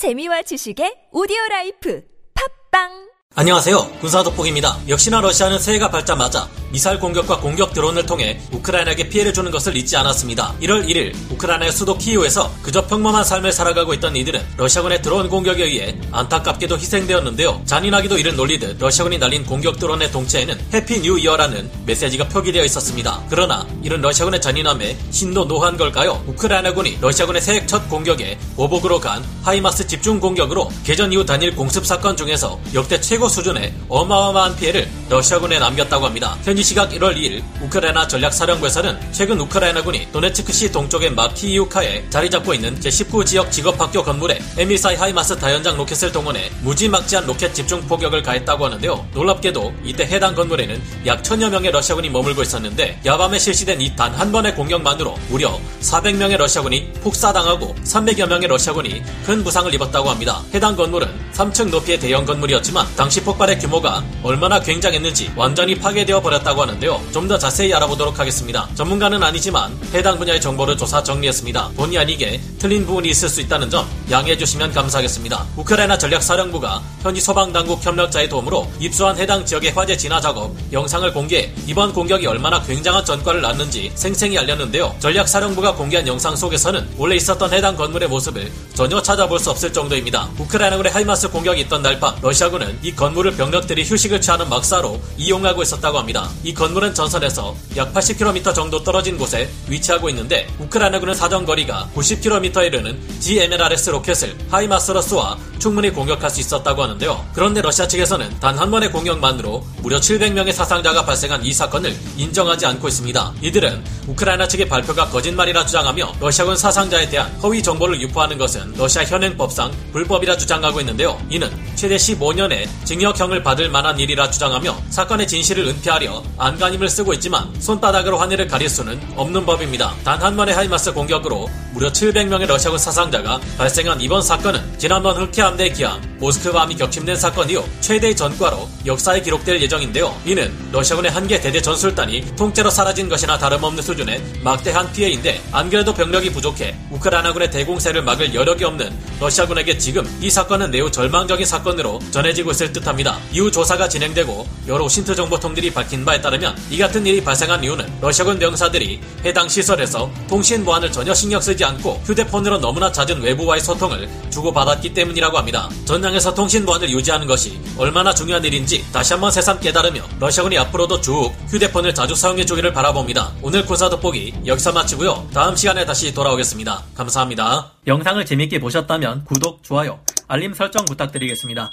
재미와 지식의 오디오 life 팟빵 안녕하세요. 군사독복입니다. 역시나 러시아는 새해가 밝자마자 미사일 공격과 공격 드론을 통해 우크라이나에게 피해를 주는 것을 잊지 않았습니다. 1월 1일 우크라이나의 수도 키이우에서 그저 평범한 삶을 살아가고 있던 이들은 러시아군의 드론 공격에 의해 안타깝게도 희생되었는데요. 잔인하게도 이를 놀리듯 러시아군이 날린 공격 드론의 동체에는 Happy New Year라는 메시지가 표기되어 있었습니다. 그러나 이런 러시아군의 잔인함에 신도 노한 걸까요? 우크라이나군이 러시아군의 새해 첫 공격에 보복으로 간 HIMARS 집중 공격으로 개전 이후 단일 공습 사건 중에서 역대 최고 최고 수준의 어마어마한 피해를 러시아군에 남겼다고 합니다. 현지 시각 1월 2일 우크라이나 전략사령부에서는 최근 우크라이나군이 도네츠크시 동쪽의 마키이우카에 자리 잡고 있는 제19 지역 직업학교 건물에 M142 HIMARS 다연장 로켓을 동원해 무지막지한 로켓 집중 포격을 가했다고 하는데요. 놀랍게도 이때 해당 건물에는 약 천여 명의 러시아군이 머물고 있었는데 야밤에 실시된 이 단 한 번의 공격만으로 무려 400명의 러시아군이 폭사당하고 300여 명의 러시아군이 큰 부상을 입었다고 합니다. 해당 건물은 3층 높이의 대형 건물이었지만 당 당시 폭발의 규모가 얼마나 굉장했는지 완전히 파괴되어 버렸다고 하는데요. 좀 더 자세히 알아보도록 하겠습니다. 전문가는 아니지만 해당 분야의 정보를 조사 정리했습니다. 본의 아니게 틀린 부분이 있을 수 있다는 점 양해해 주시면 감사하겠습니다. 우크라이나 전략사령부가 현지 소방당국 협력자의 도움으로 입수한 해당 지역의 화재 진화 작업 영상을 공개해 이번 공격이 얼마나 굉장한 전과를 낳는지 생생히 알렸는데요. 전략사령부가 공개한 영상 속에서는 원래 있었던 해당 건물의 모습을 전혀 찾아볼 수 없을 정도입니다. 우크라이나군의 하이마스 공격이 있던 날 밤 러시아군은 이 건물을 병력들이 휴식을 취하는 막사로 이용하고 있었다고 합니다. 이 건물은 전선에서 약 80km 정도 떨어진 곳에 위치하고 있는데 우크라이나군은 사정거리가 90km에 이르는 GMLRS 로켓을 하이마스로 쏘아 충분히 공격할 수 있었다고 하는데요. 그런데 러시아 측에서는 단 한 번의 공격만으로 무려 700명의 사상자가 발생한 이 사건을 인정하지 않고 있습니다. 이들은 우크라이나 측의 발표가 거짓말이라 주장하며 러시아군 사상자에 대한 허위 정보를 유포하는 것은 러시아 현행법상 불법이라 주장하고 있는데요. 이는 최대 15년의 징역형을 받을 만한 일이라 주장하며 사건의 진실을 은폐하려 안간힘을 쓰고 있지만 손바닥으로 환희를 가릴 수는 없는 법입니다. 단 한 번의 하이마스 공격으로 무려 700명의 러시아군 사상자가 발생한 이번 사건은 지난번 흑해 함대 기함 모스크바함이 격침된 사건 이후 최대의 전과로 역사에 기록될 예정인데요. 이는 러시아군의 한 개 대대 전술단이 통째로 사라진 것이나 다름없는 수준의 막대한 피해인데 안 그래도 병력이 부족해 우크라이나군의 대공세를 막을 여력이 없는 러시아군에게 지금 이 사건은 매우 절망적인 사건으로 전해지고 있을 듯합니다. 이후 조사가 진행되고 여러 신트 정보통들이 밝힌 바에 따르면 이 같은 일이 발생한 이유는 러시아군 병사들이 해당 시설에서 통신 보안을 전혀 신경 쓰지 않고 휴대폰으로 너무나 잦은 외부와의 소통을 주고받았기 때문이라고 합니다. 전장에서 통신 보안을 유지하는 것이 얼마나 중요한 일인지 다시 한번 새삼 깨달으며 러시아군이 앞으로도 쭉 휴대폰을 자주 사용해 주기를 바라봅니다. 오늘 군사 돋보기 여기서 마치고요. 다음 시간에 다시 돌아오겠습니다. 감사합니다. 영상을 재밌게 보셨다면 구독, 좋아요, 알림 설정 부탁드리겠습니다.